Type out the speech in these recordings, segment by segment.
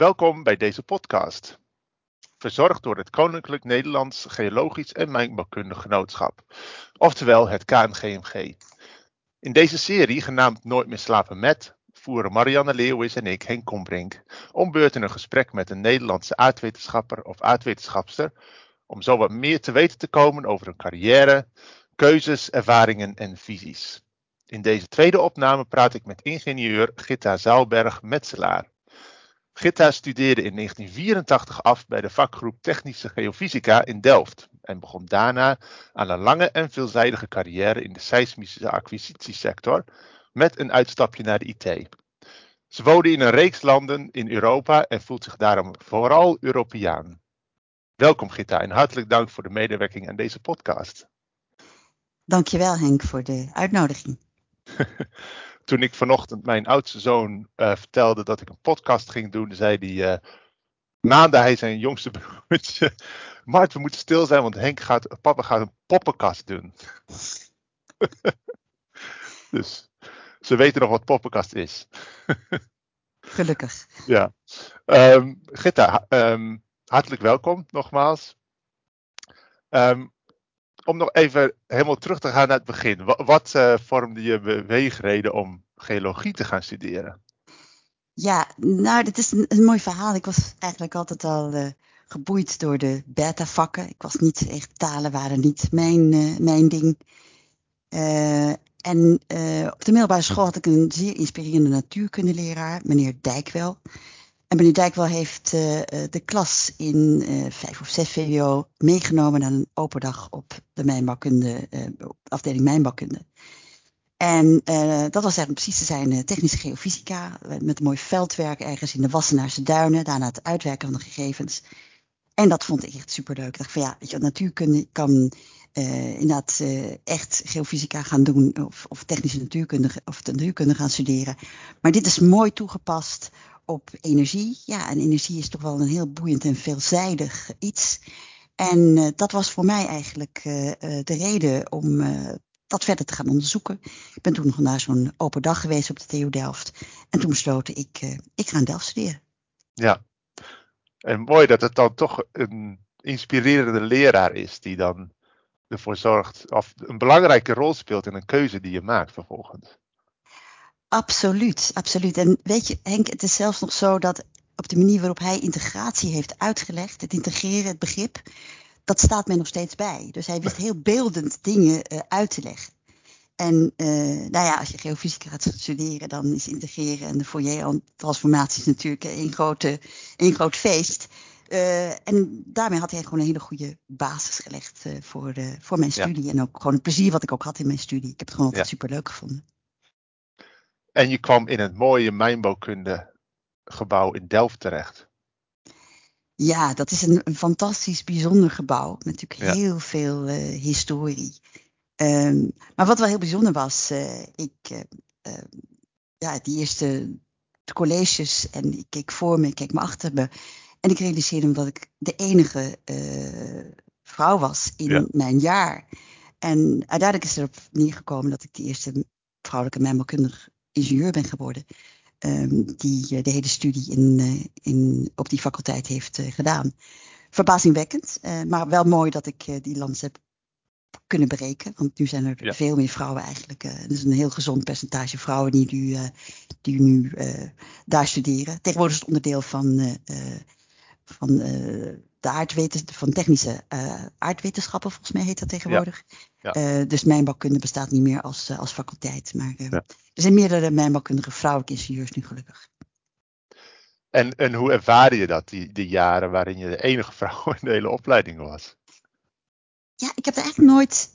Welkom bij deze podcast. Verzorgd door het Koninklijk Nederlands Geologisch en Mijnbouwkundig Genootschap, oftewel het KNGMG. In deze serie, genaamd Nooit meer slapen met, voeren Marianne Leeuwis en ik, Henk Kombrink, om beurten een gesprek met een Nederlandse aardwetenschapper of aardwetenschapster, om zo wat meer te weten te komen over hun carrière, keuzes, ervaringen en visies. In deze tweede opname praat ik met ingenieur Gitta Zaalberg-Metselaar. Gitta studeerde in 1984 af bij de vakgroep Technische Geofysica in Delft en begon daarna aan een lange en veelzijdige carrière in de seismische acquisitiesector met een uitstapje naar de IT. Ze woonde in een reeks landen in Europa en voelt zich daarom vooral Europeaan. Welkom Gitta en hartelijk dank voor de medewerking aan deze podcast. Dankjewel Henk voor de uitnodiging. Toen ik vanochtend mijn oudste zoon uh, vertelde dat ik een podcast ging doen, zei hij, uh, maande hij zijn jongste broertje, Mart, we moeten stil zijn, want Henk gaat, papa gaat een poppenkast doen. dus ze weten nog wat poppenkast is. Gelukkig. Ja. Um, Gitta, um, hartelijk welkom nogmaals. Um, om nog even helemaal terug te gaan naar het begin. Wat, wat uh, vormde je beweegreden om geologie te gaan studeren? Ja, nou, dit is een, mooi verhaal. Ik was eigenlijk altijd al uh, geboeid door de beta-vakken. Ik was niet echt, talen waren niet mijn, uh, mijn ding. en op de middelbare school had ik een zeer inspirerende natuurkundeleraar, meneer Dijkwel. En meneer Dijkwel heeft uh, de klas in uh, 5 of 6 VWO meegenomen naar een open dag op de mijnbouwkunde, uh, afdeling mijnbouwkunde. En dat was eigenlijk precies te zijn technische geofysica, met een mooi veldwerk ergens in de Wassenaarse duinen, daarna het uitwerken van de gegevens. En dat vond ik echt superleuk. Ik dacht van ja, weet je, natuurkunde kan inderdaad echt geofysica gaan doen of, of technische natuurkunde of natuurkunde gaan studeren. Maar dit is mooi toegepast op energie. Ja, en energie is toch wel een heel boeiend en veelzijdig iets. En uh, dat was voor mij eigenlijk uh, uh, de reden om dat verder te gaan onderzoeken. Ik ben toen nog naar zo'n open dag geweest op de TU Delft. En toen besloten ik, ik ga in Delft studeren. Ja, en mooi dat het dan toch een inspirerende leraar is die dan ervoor zorgt, of een belangrijke rol speelt in een keuze die je maakt vervolgens. Absoluut, absoluut. En weet je, Henk, het is zelfs nog zo dat op de manier waarop hij integratie heeft uitgelegd, het integreren, het begrip, dat staat mij nog steeds bij. Dus hij wist heel beeldend dingen uh, uit te leggen. En uh, nou ja, als je geofysica gaat studeren, dan is integreren en de Fourier-transformaties natuurlijk een, grote, een groot feest. Uh, en daarmee had hij gewoon een hele goede basis gelegd voor, de, voor mijn studie. Ja. En ook gewoon het plezier wat ik ook had in mijn studie. Ik heb het gewoon altijd ja. super leuk gevonden. En je kwam in het mooie mijnbouwkundegebouw in Delft terecht. Ja, dat is een, een fantastisch, bijzonder gebouw. Met natuurlijk ja. heel veel historie. Um, maar wat wel heel bijzonder was, ik, uh, ja, die eerste colleges en ik keek voor me, ik keek me achter me. En ik realiseerde me dat ik de enige vrouw was in ja. mijn jaar. En uiteindelijk is erop neergekomen dat ik de eerste vrouwelijke mijnbouwkundige ingenieur ben geworden. Um, die de hele studie in, uh, in, op die faculteit heeft uh, gedaan. Verbazingwekkend, uh, maar wel mooi dat ik die lans heb kunnen bereiken. Want nu zijn er ja. veel meer vrouwen eigenlijk. Het is een heel gezond percentage vrouwen die nu, die nu daar studeren. Tegenwoordig is het onderdeel van, van de aardwetenschappen, van technische uh, aardwetenschappen, volgens mij heet dat tegenwoordig. Ja. Ja. Uh, dus mijnbouwkunde bestaat niet meer als, als faculteit. Maar ja. er zijn meerdere mijnbouwkundige vrouwelijke ingenieurs nu gelukkig. En, en hoe ervaarde je dat, die, die jaren waarin je de enige vrouw in de hele opleiding was? Ja, ik heb er eigenlijk nooit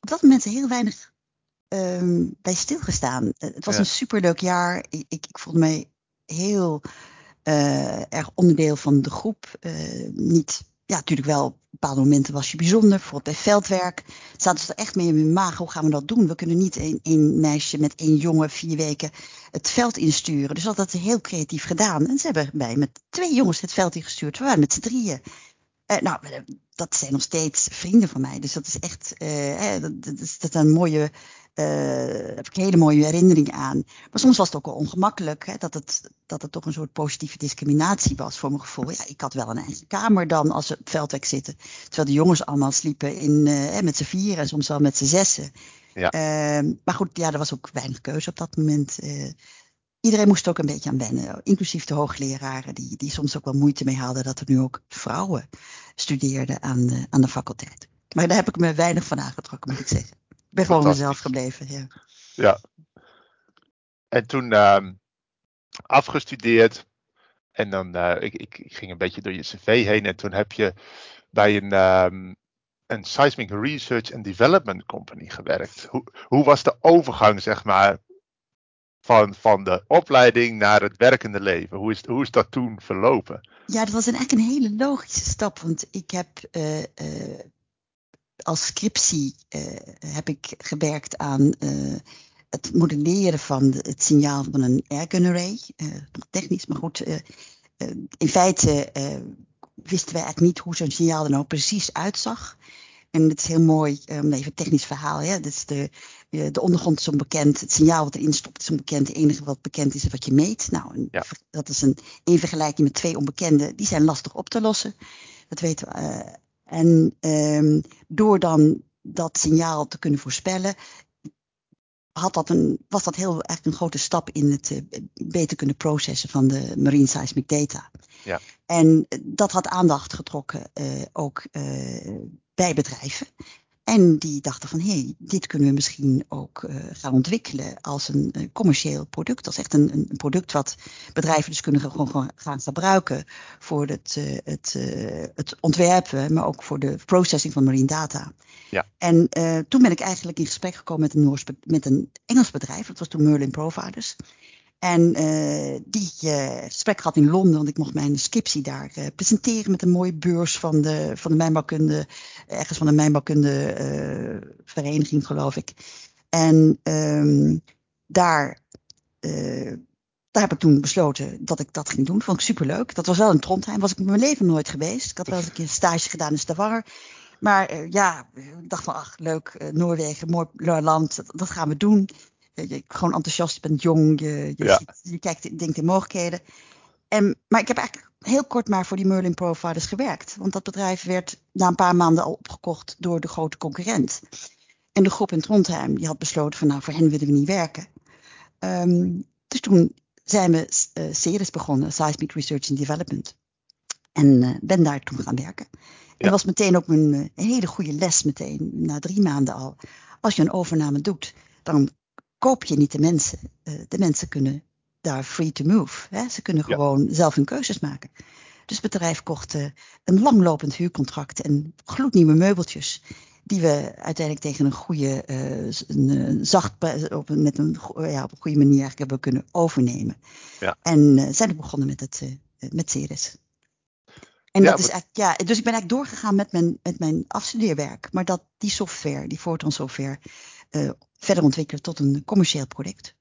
op dat moment heel weinig um, bij stilgestaan. Het was een superleuk jaar. Ik, ik, ik voelde me heel uh, erg onderdeel van de groep. Uh, niet, ja, natuurlijk wel op bepaalde momenten was je bijzonder. Bijvoorbeeld bij veldwerk zaten ze er echt mee in mijn maag. Hoe gaan we dat doen? We kunnen niet een meisje met één jongen vier weken het veld insturen. Dus dat had heel creatief gedaan. En ze hebben mij met twee jongens het veld ingestuurd. We waren met z'n drieën. nou, dat zijn nog steeds vrienden van mij. Dus dat is echt hè, dat, dat, is, dat een mooie uh, heb ik een hele mooie herinnering aan. Maar soms was het ook wel ongemakkelijk, hè, dat, het, dat het toch een soort positieve discriminatie was voor mijn gevoel. Ja, ik had wel een eigen kamer dan als we op Veldweg zitten. Terwijl de jongens allemaal sliepen in, uh, met z'n vier en soms wel met z'n zessen. Ja. Uh, maar goed, ja, er was ook weinig keuze op dat moment. Uh, iedereen moest er ook een beetje aan wennen, inclusief de hoogleraren, die, die soms ook wel moeite mee hadden dat er nu ook vrouwen studeerden aan de, aan de faculteit. Maar daar heb ik me weinig van aangetrokken, moet ik zeggen ben gewoon mezelf gebleven. Ja. ja. En toen uh, afgestudeerd. En dan, uh, ik, ik, ik, ging een beetje door je cv heen. En toen heb je bij een, um, een Seismic Research and Development Company gewerkt. Hoe, hoe was de overgang, zeg maar, van, van de opleiding naar het werkende leven? Hoe is, hoe is dat toen verlopen? Ja, dat was eigenlijk een hele logische stap. Want ik heb uh, uh, als scriptie uh, heb ik gewerkt aan uh, het modelleren van het signaal van een airgun array. Uh, technisch, maar goed. in feite wisten wij eigenlijk niet hoe zo'n signaal er nou precies uitzag. En het is heel mooi, um, even een technisch verhaal. Hè? Dus de, de ondergrond is onbekend, het signaal wat erin stopt is onbekend. Het enige wat bekend is, is wat je meet. Nou, ja. dat is een, een vergelijking met twee onbekenden. Die zijn lastig op te lossen. Dat weten we uh, en um, door dan dat signaal te kunnen voorspellen, had dat een, was dat heel eigenlijk een grote stap in het uh, beter kunnen processen van de marine seismic data. Ja. En dat had aandacht getrokken uh, ook uh, bij bedrijven. En die dachten van, hé, hey, dit kunnen we misschien ook uh, gaan ontwikkelen als een uh, commercieel product. Als echt een, een, product wat bedrijven dus kunnen gewoon gaan gebruiken voor het, uh, het, het ontwerpen, maar ook voor de processing van marine data. Ja. En toen ben ik eigenlijk in gesprek gekomen met een, Noors, met een Engels bedrijf, dat was toen Merlin Providers. En uh, die uh, gesprek had in Londen, want ik mocht mijn scriptie daar uh, presenteren met een mooie beurs van de, van de mijnbouwkunde, ergens van de mijnbouwkunde vereniging geloof ik. En um, daar, daar heb ik toen besloten dat ik dat ging doen. Vond ik superleuk. Dat was wel in Trondheim, was ik in mijn leven nooit geweest. Ik had wel eens een keer een stage gedaan in Stavanger. Maar ja, ik dacht van ach leuk, Noorwegen, mooi land, dat gaan we doen je, gewoon enthousiast, je bent jong, je, je, je kijkt, denkt in mogelijkheden. En, maar ik heb eigenlijk heel kort maar voor die Merlin Providers gewerkt. Want dat bedrijf werd na een paar maanden al opgekocht door de grote concurrent. En de groep in Trondheim die had besloten van nou voor hen willen we niet werken. Um, dus toen zijn we uh, Ceres begonnen, Seismic Research and Development. En uh, ben daar toen gaan werken. En dat was meteen ook een, een hele goede les meteen, na drie maanden al. Als je een overname doet, dan koop je niet de mensen. Uh, de mensen kunnen daar free to move. Hè? Ze kunnen gewoon zelf hun keuzes maken. Dus het bedrijf kocht uh, een langlopend huurcontract en gloednieuwe meubeltjes. Die we uiteindelijk tegen een goede, uh, een, een zacht, op, met een, ja, op een goede manier eigenlijk hebben kunnen overnemen. Ja. En zijn we begonnen met het met Ceres. En ja, dat is eigenlijk, ja, dus ik ben eigenlijk doorgegaan met mijn, met mijn afstudeerwerk. Maar dat die software, die Fortran software, uh, verder ontwikkelen tot een commercieel product.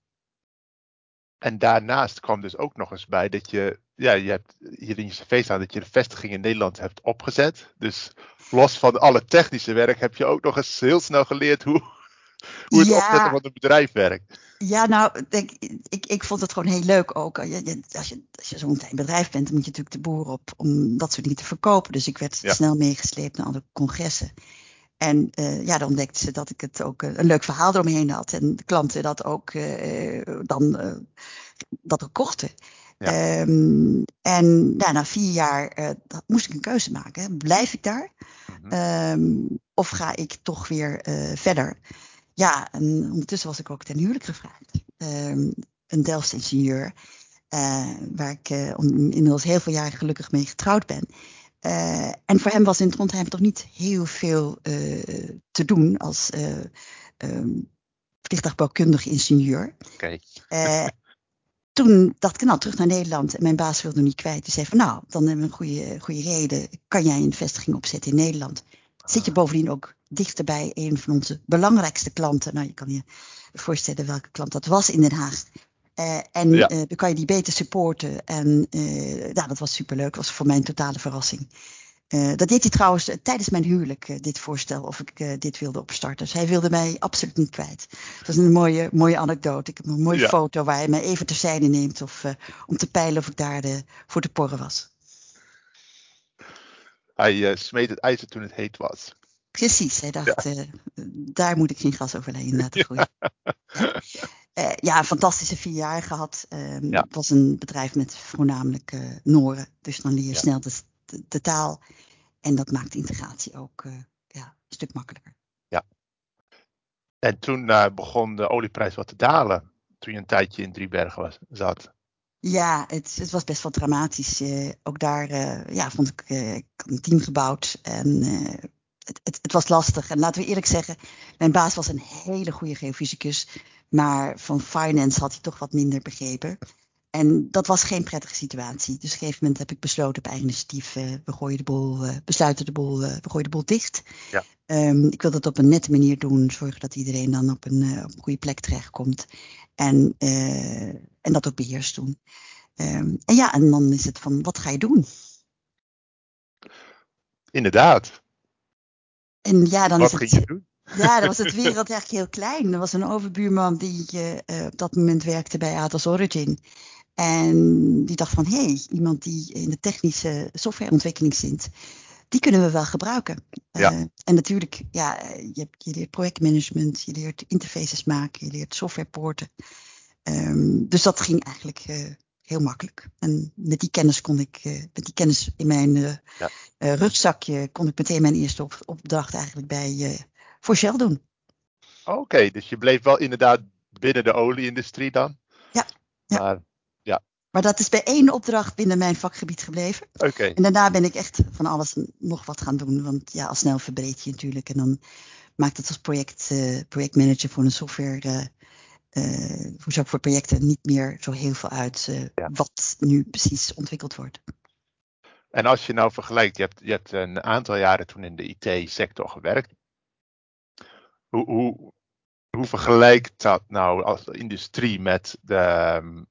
En daarnaast kwam dus ook nog eens bij dat je, ja, je hebt hier in je cv staan dat je de vestiging in Nederland hebt opgezet. Dus los van alle technische werk heb je ook nog eens heel snel geleerd hoe, hoe het ja. opzetten van een bedrijf werkt. Ja, nou, denk, ik, ik vond het gewoon heel leuk ook. Als je, als je, als je zo'n klein bedrijf bent, dan moet je natuurlijk de boer op om dat soort dingen te verkopen. Dus ik werd ja. snel meegesleept naar alle congressen. En uh, ja, dan ontdekten ze dat ik het ook uh, een leuk verhaal eromheen had. En de klanten dat ook uh, dan dat ook kochten. Ja. Um, en ja, na vier jaar moest ik een keuze maken. Blijf ik daar? Mm -hmm. um, of ga ik toch weer verder? Ja, en ondertussen was ik ook ten huwelijk gevraagd. Um, een Delft ingenieur. waar ik inmiddels heel veel jaren gelukkig mee getrouwd ben. Uh, en voor hem was in Trondheim toch niet heel veel uh, te doen als uh, um, vliegtuigbouwkundig ingenieur. Okay. toen dacht ik, nou, terug naar Nederland. En mijn baas wilde niet kwijt. Dus zei van, nou, dan hebben we een goede, goede reden. Kan jij een vestiging opzetten in Nederland? Zit je bovendien ook dichter bij een van onze belangrijkste klanten. Nou, je kan je voorstellen welke klant dat was in Den Haag. Uh, en ja. uh, dan kan je die beter supporten. En uh, ja, dat was superleuk. Dat was voor mij een totale verrassing. Dat deed hij trouwens tijdens mijn huwelijk, dit voorstel, of ik dit wilde opstarten. Dus hij wilde mij absoluut niet kwijt. Dat is een mooie, mooie anekdote. Ik heb een mooie foto waar hij mij even terzijde neemt of, om te peilen of ik daar de, voor te porren was. Hij smeet het ijzer toen het heet was. Precies, hij dacht, ja. daar moet ik geen gas overheen laten groeien. Ja. Uh, ja, fantastische vier jaar gehad. Um, ja. Het was een bedrijf met voornamelijk uh, Noren. Dus dan leer je ja. snel de, de, de, taal. En dat maakt integratie ook uh, ja, een stuk makkelijker. Ja. En toen begon de olieprijs wat te dalen. Toen je een tijdje in Driebergen was, zat. Ja, het, het was best wel dramatisch. ook daar ja, vond ik, ik een team gebouwd. En het, het, het, was lastig. En laten we eerlijk zeggen, mijn baas was een hele goede geofysicus. Maar van finance had hij toch wat minder begrepen. En dat was geen prettige situatie. Dus op een gegeven moment heb ik besloten op eigen initiatief, uh, we gooien de boel, uh, besluiten de boel, uh, we gooien de boel dicht. Ja. Um, ik wil dat op een nette manier doen, zorgen dat iedereen dan op een, op een goede plek terechtkomt. En, en dat ook beheerst doen. Um, en ja, en dan is het van, wat ga je doen? Inderdaad. En ja, dan wat is het, je doen? Ja, dan was het wereld eigenlijk heel klein. Er was een overbuurman die uh, op dat moment werkte bij Atos Origin. En die dacht van, hé, hey, iemand die in de technische softwareontwikkeling zit, die kunnen we wel gebruiken. Ja. Uh, en natuurlijk, ja, je, je, leert projectmanagement, je leert interfaces maken, je leert softwarepoorten. Um, dus dat ging eigenlijk uh, heel makkelijk. En met die kennis kon ik, met die kennis in mijn ja. rugzakje, kon ik meteen mijn eerste op, opdracht eigenlijk bij voor Shell doen. Oké, okay, dus je bleef wel inderdaad binnen de olieindustrie dan? Ja. ja. Maar, ja. maar dat is bij één opdracht binnen mijn vakgebied gebleven. Oké. Okay. En daarna ben ik echt van alles nog wat gaan doen. Want ja, al snel verbreed je natuurlijk. En dan maakt het als project, uh, projectmanager voor een software. Uh, uh, voor projecten niet meer zo heel veel uit ja. wat nu precies ontwikkeld wordt. En als je nou vergelijkt, je hebt, je hebt een aantal jaren toen in de IT-sector gewerkt. Hoe, hoe, hoe vergelijkt dat nou als industrie met de, um,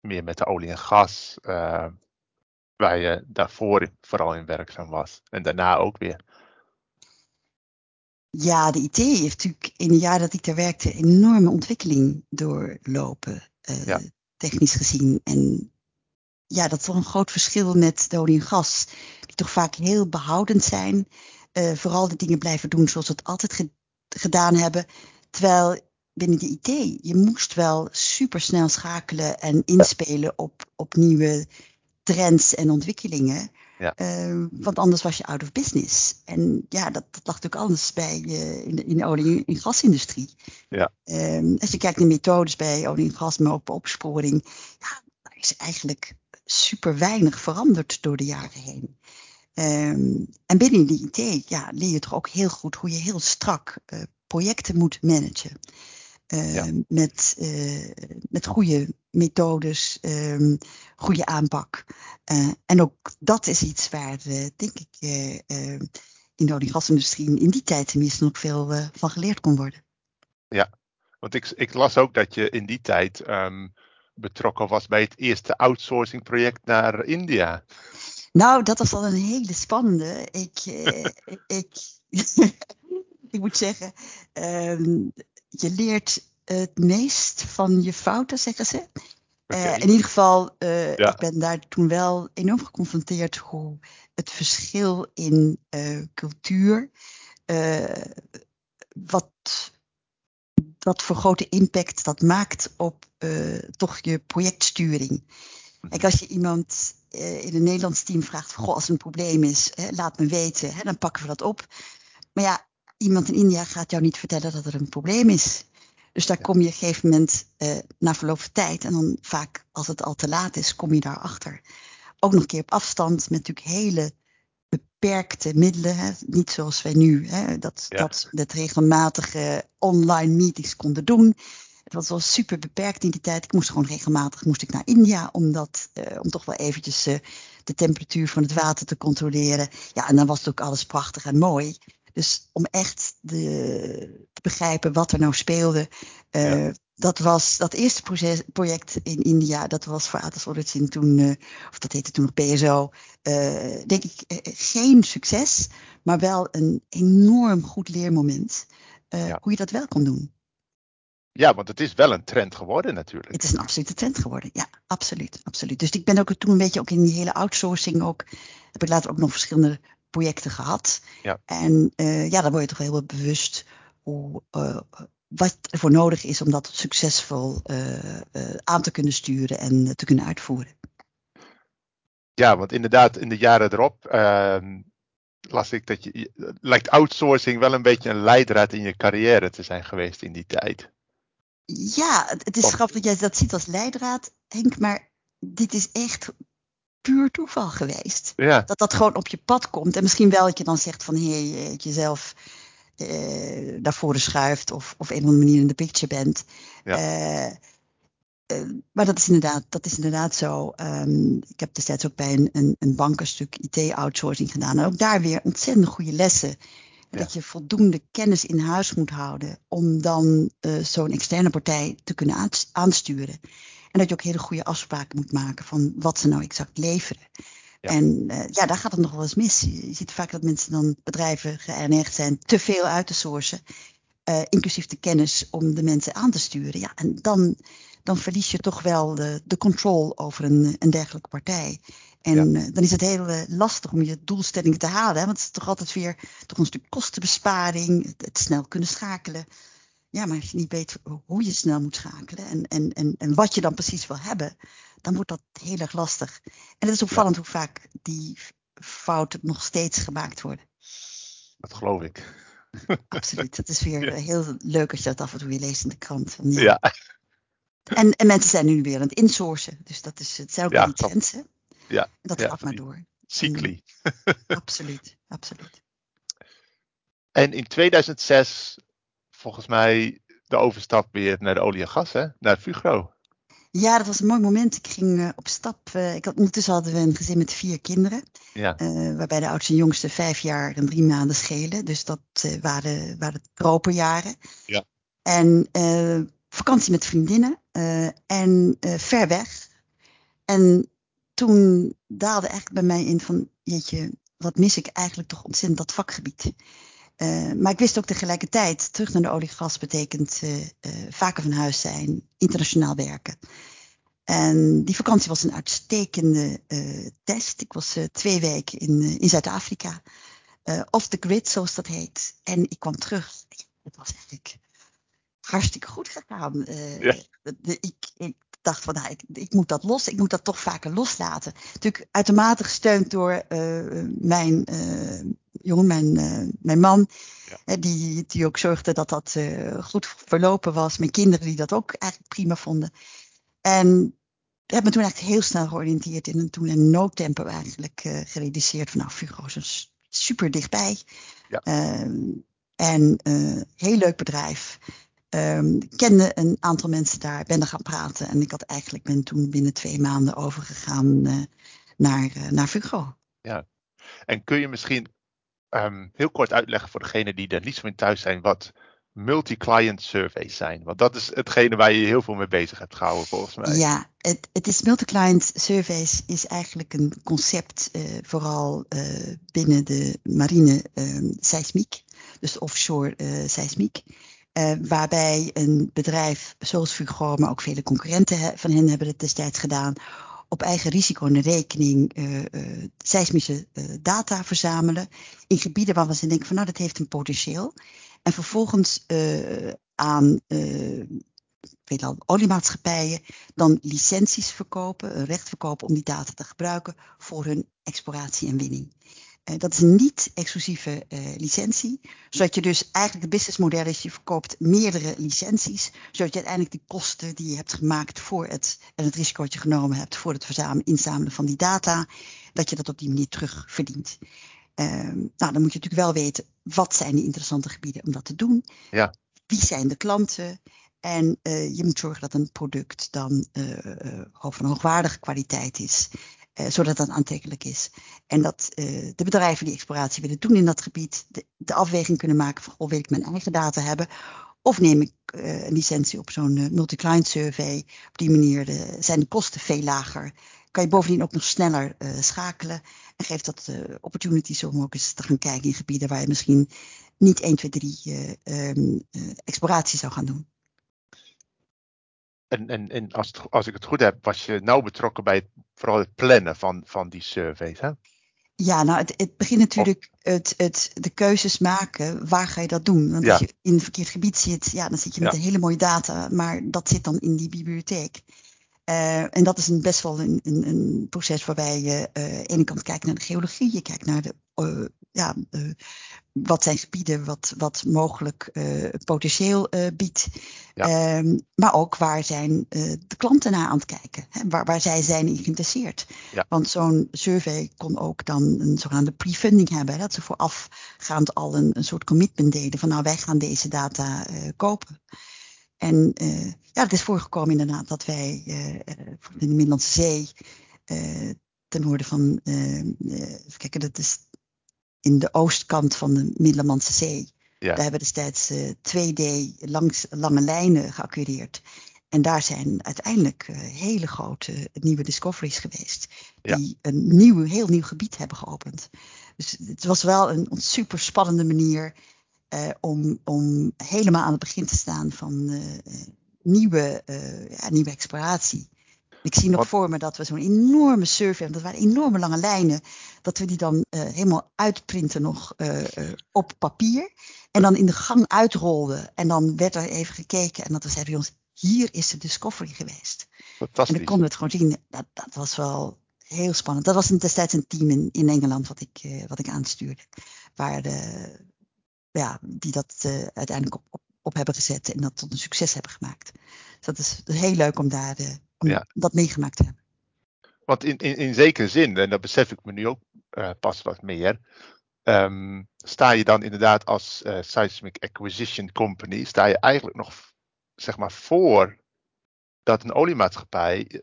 meer met de olie en gas, uh, waar je daarvoor vooral in werkzaam was en daarna ook weer? Ja, de IT heeft natuurlijk in de jaren dat ik daar werkte een enorme ontwikkeling doorlopen, uh, ja. technisch gezien. En ja, dat is toch een groot verschil met de olie en gas, die toch vaak heel behoudend zijn. Uh, vooral de dingen blijven doen zoals het altijd gedaan hebben. Terwijl binnen de IT, je moest wel super snel schakelen en inspelen op, op nieuwe trends en ontwikkelingen. Ja. Uh, want anders was je out of business. En ja, dat, dat lag natuurlijk anders bij uh, in, de, in de olie- en gasindustrie. Ja. Um, als je kijkt naar methodes bij olie en gas, maar op opsporing, ja, daar is eigenlijk super weinig veranderd door de jaren heen. Um, en binnen die IT ja, leer je toch ook heel goed hoe je heel strak uh, projecten moet managen. Uh, ja. met, uh, met goede methodes, um, goede aanpak. en ook dat is iets waar, denk ik, in de olie- gasindustrie in die tijd tenminste nog veel van geleerd kon worden. Ja, want ik, ik las ook dat je in die tijd um, betrokken was bij het eerste outsourcing project naar India. Nou, dat was al een hele spannende. Ik, eh, ik, ik moet zeggen, um, je leert het meest van je fouten, zeggen ze. Okay. Uh, in ieder geval, uh, ja. ik ben daar toen wel enorm geconfronteerd hoe het verschil in cultuur, wat, wat voor grote impact dat maakt op toch je projectsturing. Kijk, als je iemand in een Nederlands team vraagt: Goh, als er een probleem is, hè, laat me weten, hè, dan pakken we dat op. Maar ja, iemand in India gaat jou niet vertellen dat er een probleem is. Dus daar kom je op een gegeven moment uh, na verloop van tijd, en dan vaak als het al te laat is, kom je daarachter. Ook nog een keer op afstand met natuurlijk hele beperkte middelen. Hè. Niet zoals wij nu hè, dat, ja. dat met regelmatige online meetings konden doen. Het was wel super beperkt in die tijd. Ik moest gewoon regelmatig moest ik naar India om, dat, uh, om toch wel eventjes uh, de temperatuur van het water te controleren. Ja, en dan was het ook alles prachtig en mooi. Dus om echt de, te begrijpen wat er nou speelde. Uh, ja. Dat was dat eerste proces, project in India. Dat was voor Atos Origin toen, of dat heette toen nog PSO. denk ik, geen succes, maar wel een enorm goed leermoment. Hoe je dat wel kan doen. Ja, want het is wel een trend geworden natuurlijk. Het is een absolute trend geworden, ja, absoluut. absoluut. Dus ik ben ook toen een beetje ook in die hele outsourcing ook, heb ik later ook nog verschillende projecten gehad. Ja. En uh, ja, dan word je toch heel bewust hoe, uh, wat ervoor nodig is om dat succesvol uh, aan te kunnen sturen en te kunnen uitvoeren. Ja, want inderdaad, in de jaren erop ehm, las ik dat je, lijkt outsourcing wel een beetje een leidraad in je carrière te zijn geweest in die tijd. Ja, het is oh. grappig dat jij dat ziet als leidraad, Henk, maar dit is echt puur toeval geweest. Ja. Dat dat gewoon op je pad komt. En misschien wel dat je dan zegt van hé, hey, jezelf uh, naar voren schuift of, of een of andere manier in de picture bent. Ja. Uh, uh, maar dat is inderdaad, dat is inderdaad zo. Um, ik heb destijds ook bij een, een, een bank een stuk IT-outsourcing gedaan. En ook daar weer ontzettend goede lessen dat je voldoende kennis in huis moet houden om dan uh, zo'n externe partij te kunnen aansturen. En dat je ook hele goede afspraken moet maken van wat ze nou exact leveren. Ja. En uh, ja, daar gaat het nog wel eens mis. Je ziet vaak dat mensen dan bedrijven geëigneerd zijn te veel uit te sourcen. Uh, inclusief de kennis om de mensen aan te sturen. Ja, en dan, dan verlies je toch wel de, de controle over een, een dergelijke partij. En ja. Eh, dan is het heel uh, lastig om je doelstellingen te halen. Hè? Want het is toch altijd weer toch een stuk kostenbesparing, het, snel kunnen schakelen. Ja, maar als je niet weet hoe je snel moet schakelen en, en, en, en wat je dan precies wil hebben, dan wordt dat heel erg lastig. En het is opvallend ja. hoe vaak die fouten nog steeds gemaakt worden. Dat geloof ik. Absoluut. Dat is weer ja. heel leuk als je dat af en toe weer leest in de krant. Ja. En, en mensen zijn nu weer aan het insourcen. Dus dat is, het zijn ook ja? Ja. Dat gaat maar door. Cycli. absoluut, absoluut. En in 2006, volgens mij, de overstap weer naar de olie en gas, hè? naar Fugro. Ja, dat was een mooi moment. Ik ging uh, op stap. Uh, ik had, ondertussen hadden we een gezin met vier kinderen. Ja. Uh, waarbij de oudste en jongste vijf jaar en drie maanden schelen. Dus dat waren, waren properjaren. Ja. En vakantie met vriendinnen. en ver weg. En toen daalde eigenlijk bij mij in van, jeetje, wat mis ik eigenlijk toch ontzettend dat vakgebied. Uh, maar ik wist ook tegelijkertijd, terug naar de oliegas betekent uh, uh, vaker van huis zijn, internationaal werken. En die vakantie was een uitstekende test. Ik was twee weken in, in Zuid-Afrika, off the grid zoals dat heet. En ik kwam terug. Het was eigenlijk hartstikke goed gegaan. Ja. De, ik, ik, dacht van, nou, ik, ik, moet dat los, ik moet dat toch vaker loslaten. Natuurlijk uitermate gesteund door uh, mijn uh, jongen, mijn, uh, mijn man, ja. die, die ook zorgde dat dat goed verlopen was. Mijn kinderen die dat ook eigenlijk prima vonden. En ik heb me toen eigenlijk heel snel georiënteerd in en toen een noodtempo eigenlijk gerealiseerd van, nou, Fugo is super dichtbij. Ja. Ehm, en heel leuk bedrijf. Um, kende een aantal mensen daar, ben er gaan praten. En ik had eigenlijk ben toen binnen twee maanden overgegaan uh, naar, uh, naar Fugro. Ja, en kun je misschien um, heel kort uitleggen voor degenen die er niet zo in thuis zijn, wat multi-client surveys zijn? Want dat is hetgene waar je heel veel mee bezig hebt gehouden volgens mij. Ja, het, het is multi-client surveys is eigenlijk een concept uh, vooral binnen de marine seismiek, dus offshore seismiek. Uh, waarbij een bedrijf zoals Fugro, maar ook vele concurrenten van hen hebben het destijds gedaan, op eigen risico en rekening uh, seismische data verzamelen in gebieden waarvan ze denken van nou dat heeft een potentieel. En vervolgens aan oliemaatschappijen dan licenties verkopen, recht verkopen om die data te gebruiken voor hun exploratie en winning. Uh, dat is een niet-exclusieve uh, licentie. Zodat je dus eigenlijk het businessmodel is, je verkoopt meerdere licenties. Zodat je uiteindelijk die kosten die je hebt gemaakt voor het, en het risico dat je genomen hebt voor het verzamelen, inzamelen van die data, dat je dat op die manier terugverdient. Uh, nou, dan moet je natuurlijk wel weten, wat zijn die interessante gebieden om dat te doen? Ja. Wie zijn de klanten? En uh, je moet zorgen dat een product dan uh, van hoogwaardige kwaliteit is. Uh, zodat dat aantrekkelijk is. En dat uh, de bedrijven die exploratie willen doen in dat gebied de, afweging kunnen maken van, oh, wil ik mijn eigen data hebben? Of neem ik uh, een licentie op zo'n multi-client survey? Op die manier zijn de kosten veel lager. kan je bovendien ook nog sneller schakelen. En geeft dat opportunities om ook eens te gaan kijken in gebieden waar je misschien niet 1, 2, 3 um, exploratie zou gaan doen. En, en, en als, het, als ik het goed heb, was je nauw betrokken bij het, vooral het plannen van, van die surveys, hè? Ja, nou, het, het begint natuurlijk het, het, de keuzes maken. Waar ga je dat doen? Want als je in een verkeerd gebied zit, ja, dan zit je met een hele mooie data, maar dat zit dan in die bibliotheek. Uh, en dat is een, best wel een, een, een proces waarbij je uh, aan de ene kant kijkt naar de geologie, je kijkt naar de, ja, wat zijn gebieden wat, wat mogelijk potentieel biedt. Ja. Um, maar ook waar zijn de klanten naar aan het kijken, hè, waar, waar zij zijn in geïnteresseerd. Ja. Want zo'n survey kon ook dan een zogenaamde pre-funding hebben, hè, dat ze voorafgaand al een, een soort commitment deden van nou wij gaan deze data kopen. En uh, ja, het is voorgekomen inderdaad dat wij uh, in de Middellandse Zee, uh, ten noorden van, kijken, dat is in de oostkant van de Middellandse Zee. Ja. Daar hebben we destijds 2D langs lange lijnen geaccureerd. En daar zijn uiteindelijk hele grote nieuwe discoveries geweest. Ja. Die een nieuw, heel nieuw gebied hebben geopend. Dus het was wel een super spannende manier uh, om, om helemaal aan het begin te staan van uh, nieuwe, uh, ja, nieuwe exploratie. Ik zie nog Wat? voor me dat we zo'n enorme survey hebben. Dat waren enorme lange lijnen. Dat we die dan helemaal uitprinten nog op papier. En dan in de gang uitrolden. En dan werd er even gekeken. En dat we zeiden, jongens, hier is de discovery geweest. En dan konden we het gewoon zien. Dat, dat was wel heel spannend. Dat was destijds een team in, in Engeland wat ik, wat ik aanstuurde. Waar de, ja, die dat uiteindelijk op, op, op, hebben gezet en dat tot een succes hebben gemaakt. Dus dat is, heel leuk om, daar, om ja. dat meegemaakt te hebben. Want in, in, in zekere zin, en dat besef ik me nu ook uh, pas wat meer, um, sta je dan inderdaad als Seismic Acquisition Company, sta je eigenlijk nog zeg maar voor dat een oliemaatschappij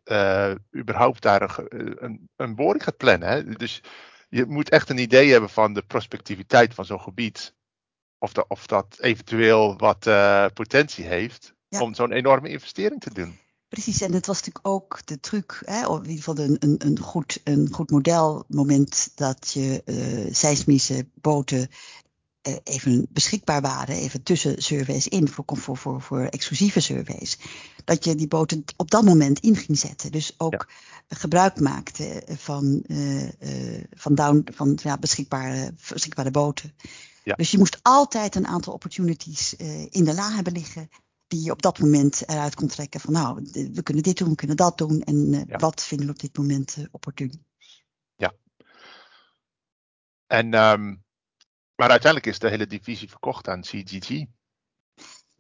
überhaupt daar een, een, een boring gaat plannen. Hè? Dus je moet echt een idee hebben van de prospectiviteit van zo'n gebied of, dat, of dat eventueel wat uh, potentie heeft ja. om zo'n enorme investering te doen. Precies, en het was natuurlijk ook de truc, hè, of in ieder geval een, een, een, goed, een goed model, moment dat je uh, seismische boten uh, even beschikbaar waren, even tussen surveys in, voor, voor, voor, voor exclusieve surveys, dat je die boten op dat moment in ging zetten. Dus ook ja. gebruik maakte van, uh, van, down, van ja, beschikbare, beschikbare boten. Ja. Dus je moest altijd een aantal opportunities in de la hebben liggen. Die je op dat moment eruit kon trekken van nou, we kunnen dit doen, we kunnen dat doen. En uh, ja. wat vinden we op dit moment uh, opportun. Ja. En, um, maar uiteindelijk is de hele divisie verkocht aan CGG.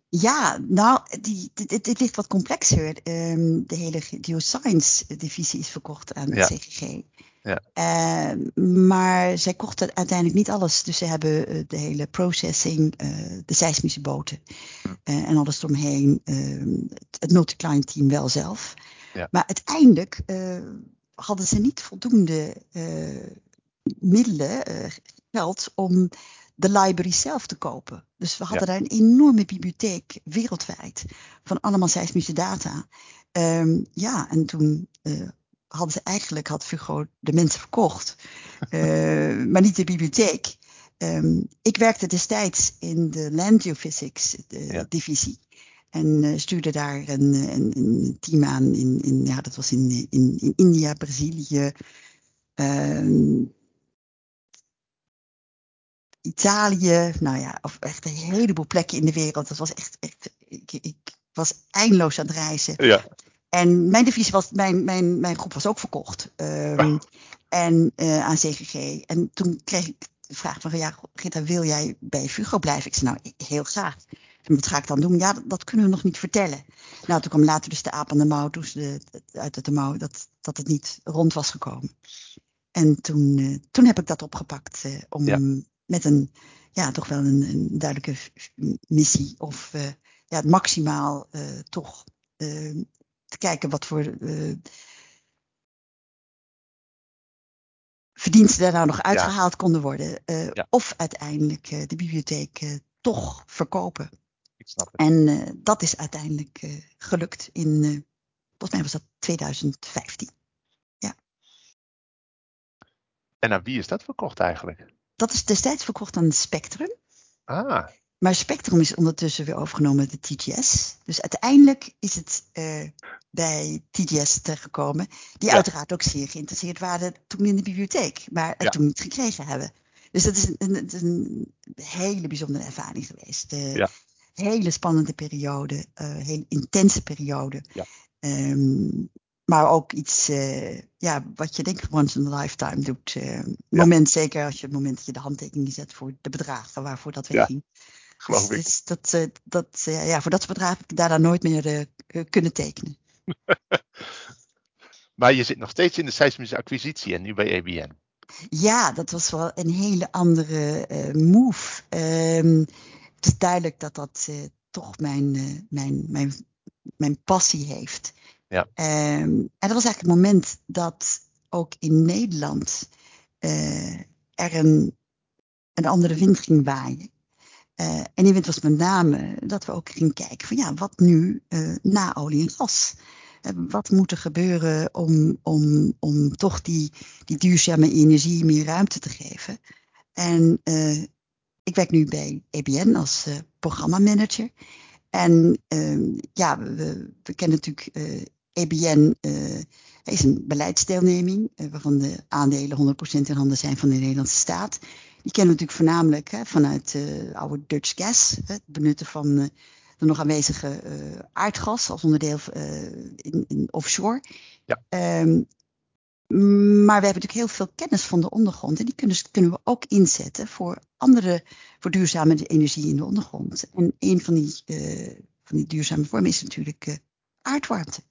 Ja, nou, die, dit, dit ligt wat complexer. Um, de hele geoscience divisie is verkocht aan ja. CGG. Ja. Uh, maar zij kochten uiteindelijk niet alles. Dus ze hebben uh, de hele processing, uh, de seismische boten hm. en alles eromheen. Ehm, het, het multi-client team wel zelf. Ja. Maar uiteindelijk hadden ze niet voldoende middelen, geld om de library zelf te kopen. Dus we hadden ja. daar een enorme bibliotheek wereldwijd van allemaal seismische data. Um, ja, en toen uh, hadden ze eigenlijk, had Fugo de mensen verkocht, uh, maar niet de bibliotheek. Um, ik werkte destijds in de Land Geophysics de ja. divisie. En uh, stuurde daar een, een, een, team aan in, in, ja, dat was in, in, in India, Brazilië, um, Italië, nou ja, of echt een heleboel plekken in de wereld. Dat was echt, echt ik, ik was eindeloos aan het reizen. Ja. En mijn divisie was, mijn, mijn, mijn groep was ook verkocht. Um, en uh, aan CGG. En toen kreeg ik de vraag van, ja, Gita, wil jij bij Fugo blijven? Ik zei, nou, heel graag. En wat ga ik dan doen? Ja, dat, dat, kunnen we nog niet vertellen. Nou, toen kwam later dus de aap aan de mouw, toen de, uit de mouw, dat, dat het niet rond was gekomen. En toen, uh, toen heb ik dat opgepakt uh, om ja met een, ja, toch wel een, een duidelijke missie. Of ja, maximaal toch te kijken wat voor verdiensten daar nou nog uitgehaald ja. konden worden. Ja. Of uiteindelijk de bibliotheek toch verkopen. Ik snap het. En dat is uiteindelijk gelukt in, volgens mij was dat 2015. Ja. En aan wie is dat verkocht eigenlijk? Dat is destijds verkocht aan Spectrum. Ah, Maar Spectrum is ondertussen weer overgenomen door TGS. Dus uiteindelijk is het eh, bij TGS terechtgekomen. Die Ja. uiteraard ook zeer geïnteresseerd waren toen in de bibliotheek. Maar het Ja. toen niet gekregen hebben. Dus dat is een, een, hele bijzondere ervaring geweest. Ja. Hele spannende periode. eh hele intense periode. Ja. Ehm, maar ook iets eh, ja, wat je denk ik once in a lifetime doet. Moment, zeker als je het moment dat je de handtekening zet voor de bedragen waarvoor dat weer Ja. ging. Geloof Dus- ik. dus dat, eh, dat, eh, ja, voor dat bedragen heb ik daarna nooit meer eh, kunnen tekenen. Maar je zit nog steeds in de seismische acquisitie en nu bij ABN. Ja, dat was wel een hele andere move. Ehm, het is duidelijk dat dat toch mijn, mijn, mijn, mijn passie heeft. Ja. Ehm, en dat was eigenlijk het moment dat ook in Nederland er een, een andere wind ging waaien. Eh, en die wind was met name dat we ook gingen kijken van ja, wat nu eh, na olie en gas? Eh, wat moet er gebeuren om, om, om toch die, die duurzame energie meer ruimte te geven? En eh, ik werk nu bij EBN als eh, programmamanager. En ehm, ja, we, kennen natuurlijk eh EBN eh, is een beleidsdeelneming eh, waarvan de aandelen 100% in handen zijn van de Nederlandse staat. Die kennen we natuurlijk voornamelijk hè, vanuit eh oude Dutch gas, hè, het benutten van eh, de nog aanwezige eh, aardgas als onderdeel in, in offshore. Ja. Ehm, maar we hebben natuurlijk heel veel kennis van de ondergrond en die kunnen, kunnen we ook inzetten voor andere, voor duurzame energie in de ondergrond. En een van die, van die duurzame vormen is natuurlijk aardwarmte.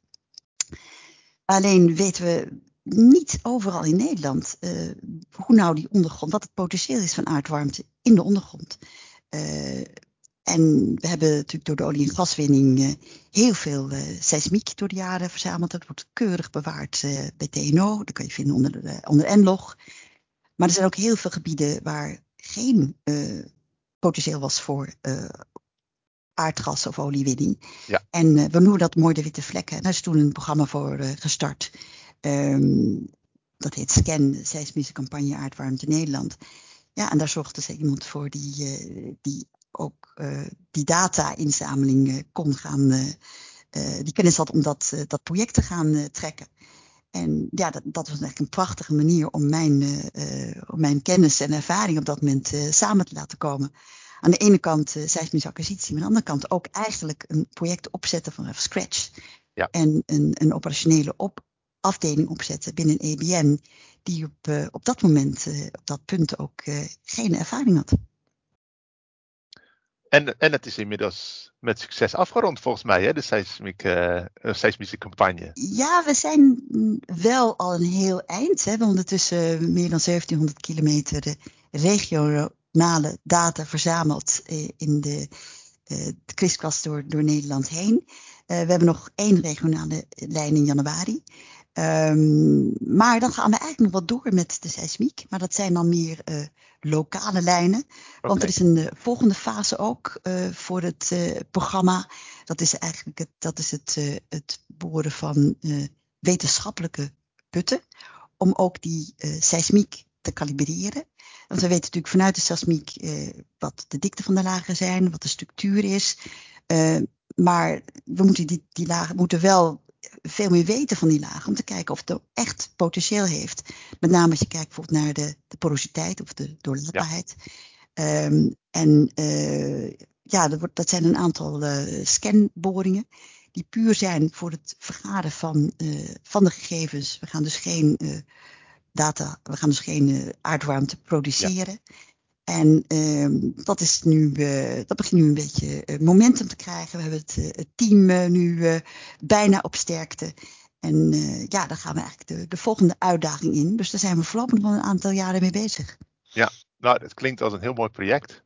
Alleen weten we niet overal in Nederland eh, hoe nou die ondergrond, wat het potentieel is van aardwarmte in de ondergrond. Eh, en we hebben natuurlijk door de olie- en gaswinning eh, heel veel seismiek door de jaren verzameld. Dat wordt keurig bewaard bij TNO. Dat kan je vinden onder, de, onder NLOG. Maar er zijn ook heel veel gebieden waar geen potentieel was voor aardgas of oliewinning. Ja. En we noemen dat mooi de witte vlekken. En daar is toen een programma voor gestart. Ehm, dat heet SCAN, Seismische Campagne Aardwarmte Nederland. Ja, en daar zorgde ze iemand voor die, eh, die ook eh, die data-inzameling eh, kon gaan, die kennis had om dat, dat project te gaan trekken. En ja, dat, dat was eigenlijk een prachtige manier om mijn, om mijn kennis en ervaring op dat moment samen te laten komen. Aan de ene kant seismische acquisitie, maar aan de andere kant ook eigenlijk een project opzetten vanaf scratch. Ja. En een, een operationele op, afdeling opzetten binnen EBN, die op, uh, op dat moment, uh, op dat punt ook uh, geen ervaring had. En, en het is inmiddels met succes afgerond volgens mij, hè, de seismische, seismische campagne. Ja, we zijn wel al een heel eind. Hè. We hebben ondertussen meer dan 1700 kilometer regionale data verzameld in de, kriskast door, door Nederland heen. we hebben nog één regionale lijn in januari. Um, maar dan gaan we eigenlijk nog wat door met de seismiek. Maar dat zijn dan meer uh, lokale lijnen. Want okay. er is een uh, volgende fase ook uh, voor het programma. Dat is eigenlijk het, dat is het, het boren van wetenschappelijke putten. Om ook die seismiek te kalibreren. Want we weten natuurlijk vanuit de seismiek wat de dikte van de lagen zijn, wat de structuur is. maar we moeten die, die lagen moeten wel veel meer weten van die lagen. Om te kijken of het echt potentieel heeft. Met name als je kijkt bijvoorbeeld naar de, de porositeit of de doorlaatbaarheid. Ja. Um, en uh, ja, dat, wordt, dat, zijn een aantal uh, scanboringen. Die puur zijn voor het vergaren van, uh, van de gegevens. We gaan dus geen data, we gaan dus geen aardwarmte produceren. Ja. En um, dat, is nu, uh, dat begint nu een beetje uh, momentum te krijgen. We hebben het, het team nu bijna op sterkte. En ja, daar gaan we eigenlijk de, de, volgende uitdaging in. Dus daar zijn we voorlopig nog een aantal jaren mee bezig. Ja, nou, het klinkt als een heel mooi project.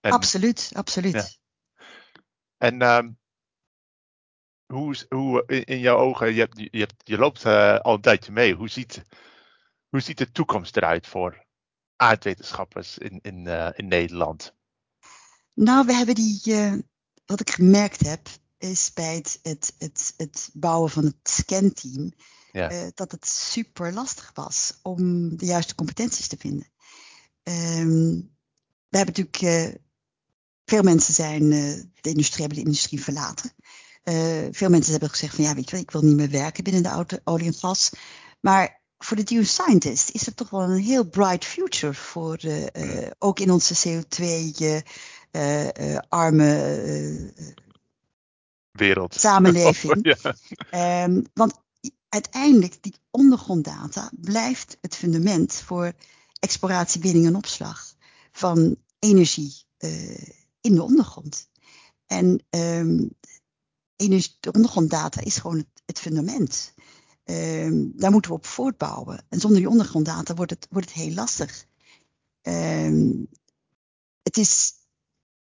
En, absoluut, absoluut. Ja. En um, hoe, hoe in, jouw ogen, je, hebt, je, hebt, je loopt al een tijdje mee. Hoe ziet, hoe ziet de toekomst eruit voor aardwetenschappers in, in, uh, in Nederland? Nou, we hebben die, uh, wat ik gemerkt heb, is bij het, het, het, het bouwen van het scanteam, uh, dat het super lastig was om de juiste competenties te vinden. Um, we hebben natuurlijk, uh, veel mensen zijn uh, de industrie, hebben de industrie verlaten. veel mensen hebben gezegd van ja, weet je wel, ik wil niet meer werken binnen de auto, olie en gas. Maar voor de geoscientist is er toch wel een heel bright future voor, ook in onze CO2-arme wereld. Samenleving. ja. um, want uiteindelijk, die ondergronddata blijft het fundament voor exploratie, winning en opslag van energie uh, in de ondergrond. En um, energie, de ondergronddata is gewoon het, het fundament. Um, daar moeten we op voortbouwen. En zonder die ondergronddata wordt het, wordt het heel lastig. Um, het is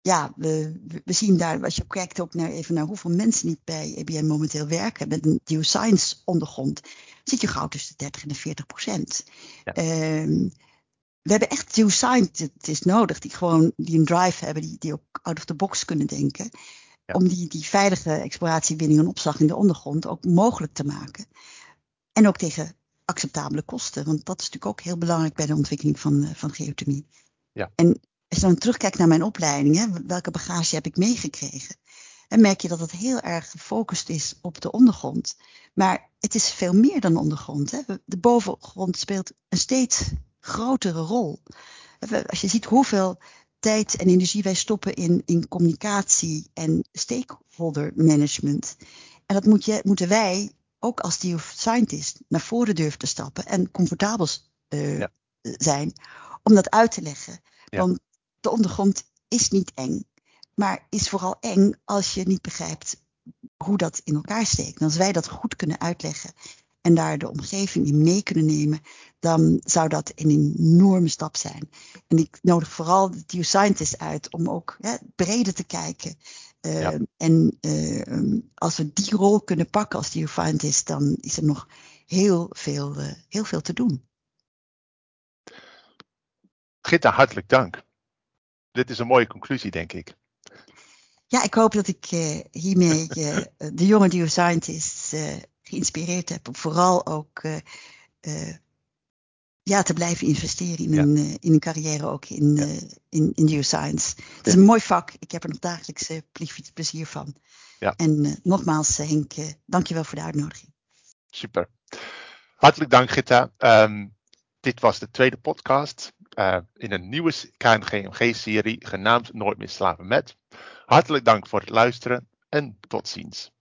ja, we, we zien daar, als je kijkt ook naar, even naar hoeveel mensen niet bij EBN momenteel werken met een geoscience ondergrond, zit je gauw tussen de 30 en de 40 procent. Ja. Um, we hebben echt geoscientists nodig die gewoon die een drive hebben, die, die ook out of the box kunnen denken. Ja. Om die, die veilige exploratie, winning en opslag in de ondergrond ook mogelijk te maken. En ook tegen acceptabele kosten. Want dat is natuurlijk ook heel belangrijk bij de ontwikkeling van, uh, van geothermie. Ja. En als je dan terugkijkt naar mijn opleiding, hè, welke bagage heb ik meegekregen? En merk je dat het heel erg gefocust is op de ondergrond. Maar het is veel meer dan ondergrond. Hè. De bovengrond speelt een steeds grotere rol. Als je ziet hoeveel tijd en energie wij stoppen in, in communicatie en stakeholder management. En dat moet je, moeten wij ook als scientist naar voren durven te stappen en comfortabel uh, ja. zijn om dat uit te leggen. Ja. Want de ondergrond is niet eng, maar is vooral eng als je niet begrijpt hoe dat in elkaar steekt. En als wij dat goed kunnen uitleggen en daar de omgeving in mee kunnen nemen, dan zou dat een enorme stap zijn. En ik nodig vooral de geoscientists uit om ook hè, breder te kijken. Uh, ja. En uh, als we die rol kunnen pakken als geoscientist, dan is er nog heel veel, uh, heel veel te doen. Gitta, hartelijk dank dit is een mooie conclusie, denk ik. Ja, ik hoop dat ik uh, hiermee uh, de jonge geoscientists geïnspireerd heb om vooral ook ja, te blijven investeren in, ja. een, in een carrière ook in, ja. in, in geoscience. Het is een mooi vak. Ik heb er nog dagelijks plezier van. Ja. En nogmaals, Henk, dankjewel voor de uitnodiging. Super. Hartelijk dank, Gitta. Um, dit was de tweede podcast uh, in een nieuwe KNGMG-serie genaamd Nooit meer slaven met. Hartelijk dank voor het luisteren en tot ziens.